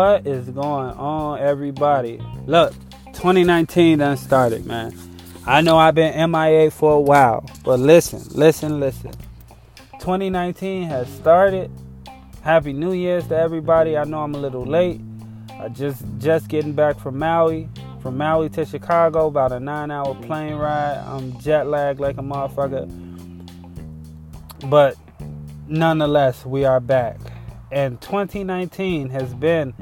What is going on, everybody? Look, 2019 done started, man. I know I've been MIA for a while, but listen, listen, listen. 2019 has started. Happy New Year's to everybody. I know I'm a little late. I just just getting back from Maui. From Maui to Chicago, about a nine hour plane ride. I'm jet lagged like a motherfucker. But nonetheless, we are back. And 2019 has been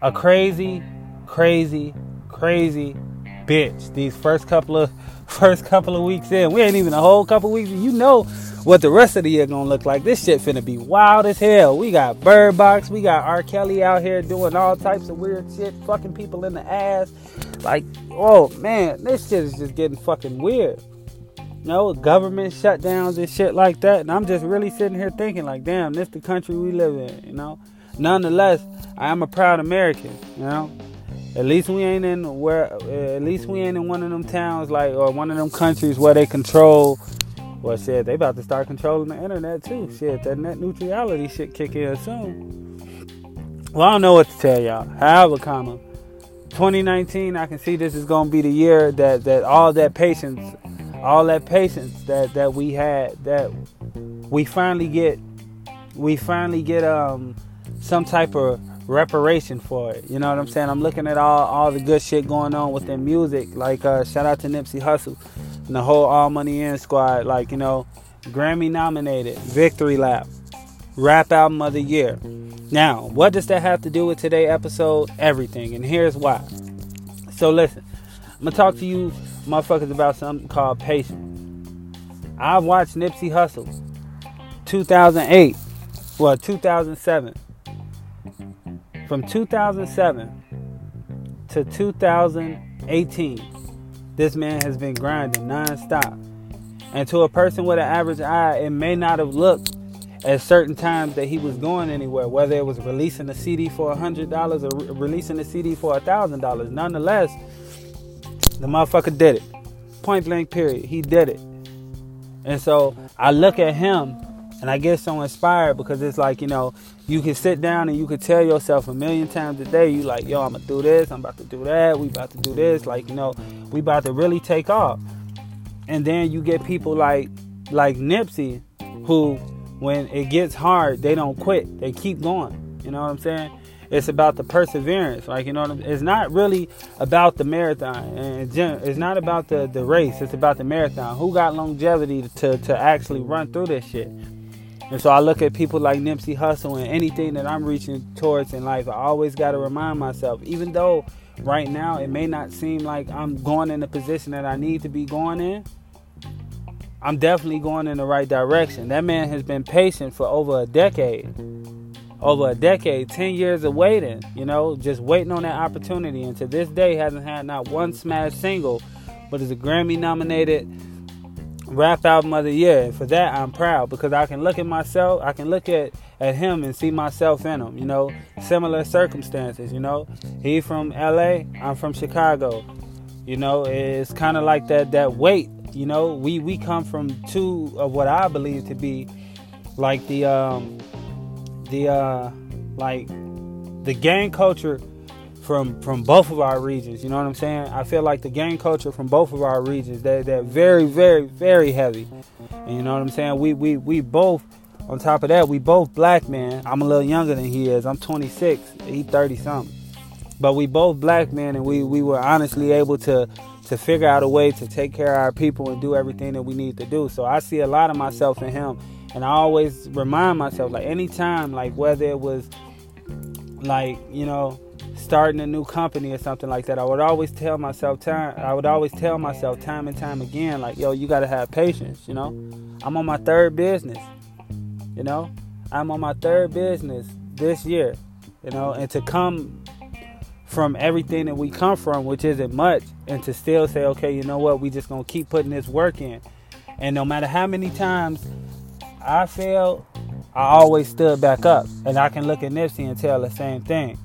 a crazy, crazy, crazy bitch. These first couple of first couple of weeks in. We ain't even a whole couple weeks. You know what the rest of the year gonna look like. This shit finna be wild as hell. We got Bird Box, we got R. Kelly out here doing all types of weird shit, fucking people in the ass. Like, oh man, this shit is just getting fucking weird. Know, government shutdowns and shit like that. And I'm just really sitting here thinking, like, damn, this the country we live in, you know. Nonetheless, I am a proud American, you know. At least we ain't in where at least we ain't in one of them towns like or one of them countries where they control well, shit, they about to start controlling the internet too. Shit, that net neutrality shit kick in soon. Well, I don't know what to tell y'all. However, comma, 2019, I can see this is gonna be the year that that all that patience, all that patience that that we had, that we finally get, we finally get um some type of reparation for it. You know what I'm saying? I'm looking at all all the good shit going on with their music. Like uh, shout out to Nipsey Hussle and the whole All Money In squad. Like you know, Grammy nominated, Victory Lap, Rap Album of the Year. Now, what does that have to do with today's episode? Everything, and here's why. So listen, I'm gonna talk to you motherfuckers about something called patience. I watched Nipsey Hussle 2008, well 2007 from 2007 to 2018, this man has been grinding nonstop. And to a person with an average eye, it may not have looked at certain times that he was going anywhere, whether it was releasing a CD for $100 or re- releasing a CD for $1,000. Nonetheless, the motherfucker did it. Point blank, period. He did it. And so I look at him and I get so inspired because it's like, you know, you can sit down and you can tell yourself a million times a day, you like, yo, I'm gonna do this, I'm about to do that, we about to do this, like, you know, we about to really take off. And then you get people like like Nipsey who when it gets hard, they don't quit. They keep going. You know what I'm saying? It's about the perseverance. Like, you know, it's not really about the marathon. And it's not about the, the race. It's about the marathon. Who got longevity to, to actually run through this shit? And so I look at people like Nipsey Hussle and anything that I'm reaching towards in life, I always got to remind myself, even though right now it may not seem like I'm going in the position that I need to be going in, I'm definitely going in the right direction. That man has been patient for over a decade. Over a decade, 10 years of waiting, you know, just waiting on that opportunity. And to this day, hasn't had not one smash single, but is a Grammy nominated rap album of the year. And for that, I'm proud because I can look at myself, I can look at, at him and see myself in him, you know, similar circumstances, you know. He from LA, I'm from Chicago. You know, it's kind of like that that weight, you know. We we come from two of what I believe to be like the um the uh like the gang culture from from both of our regions. You know what I'm saying? I feel like the gang culture from both of our regions they they're very very very heavy. And you know what I'm saying? We we we both on top of that we both black men. I'm a little younger than he is. I'm 26. He 30 something. But we both black men, and we we were honestly able to to figure out a way to take care of our people and do everything that we need to do. So I see a lot of myself in him, and I always remind myself like anytime like whether it was like you know starting a new company or something like that, I would always tell myself time I would always tell myself time and time again, like, yo, you gotta have patience, you know? I'm on my third business. You know? I'm on my third business this year. You know, and to come from everything that we come from, which isn't much, and to still say, okay, you know what, we just gonna keep putting this work in. And no matter how many times I failed, I always stood back up. And I can look at Nipsey and tell the same thing.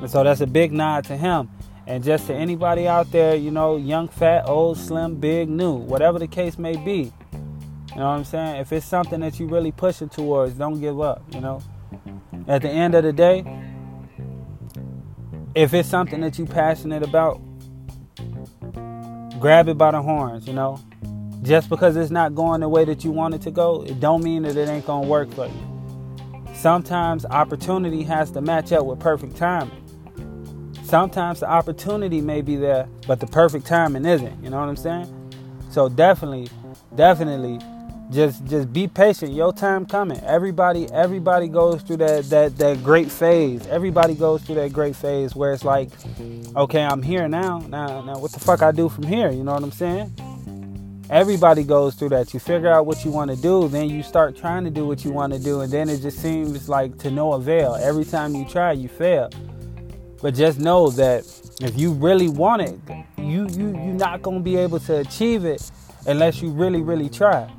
And so that's a big nod to him. And just to anybody out there, you know, young, fat, old, slim, big, new, whatever the case may be. You know what I'm saying? If it's something that you're really pushing towards, don't give up, you know. At the end of the day, if it's something that you're passionate about, grab it by the horns, you know. Just because it's not going the way that you want it to go, it don't mean that it ain't gonna work for you. Sometimes opportunity has to match up with perfect timing. Sometimes the opportunity may be there, but the perfect timing isn't. You know what I'm saying? So definitely, definitely just just be patient your time coming everybody everybody goes through that that that great phase everybody goes through that great phase where it's like okay i'm here now now now what the fuck i do from here you know what i'm saying everybody goes through that. You figure out what you want to do then you start trying to do what you want to do and then it just seems like to no avail. Every time you try you fail. But just know that if you really want it you you you're not going to be able to achieve it unless you really really try.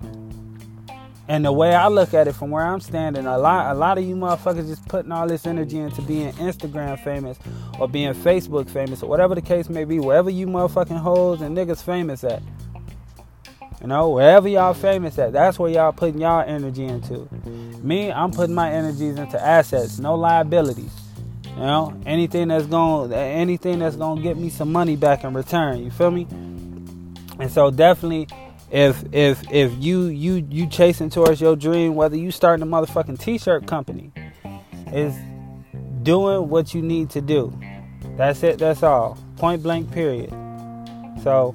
And the way I look at it from where I'm standing, a lot a lot of you motherfuckers just putting all this energy into being Instagram famous or being Facebook famous or whatever the case may be, wherever you motherfucking hoes and niggas famous at. You know, wherever y'all famous at, that's where y'all putting y'all energy into. Me, I'm putting my energies into assets, no liabilities. You know, anything that's going anything that's to get me some money back in return, you feel me? And so definitely if if if you you you chasing towards your dream, whether you starting a motherfucking t-shirt company, is doing what you need to do. That's it. That's all. Point blank. Period. So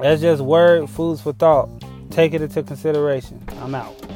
that's just word, foods for thought. Take it into consideration. I'm out.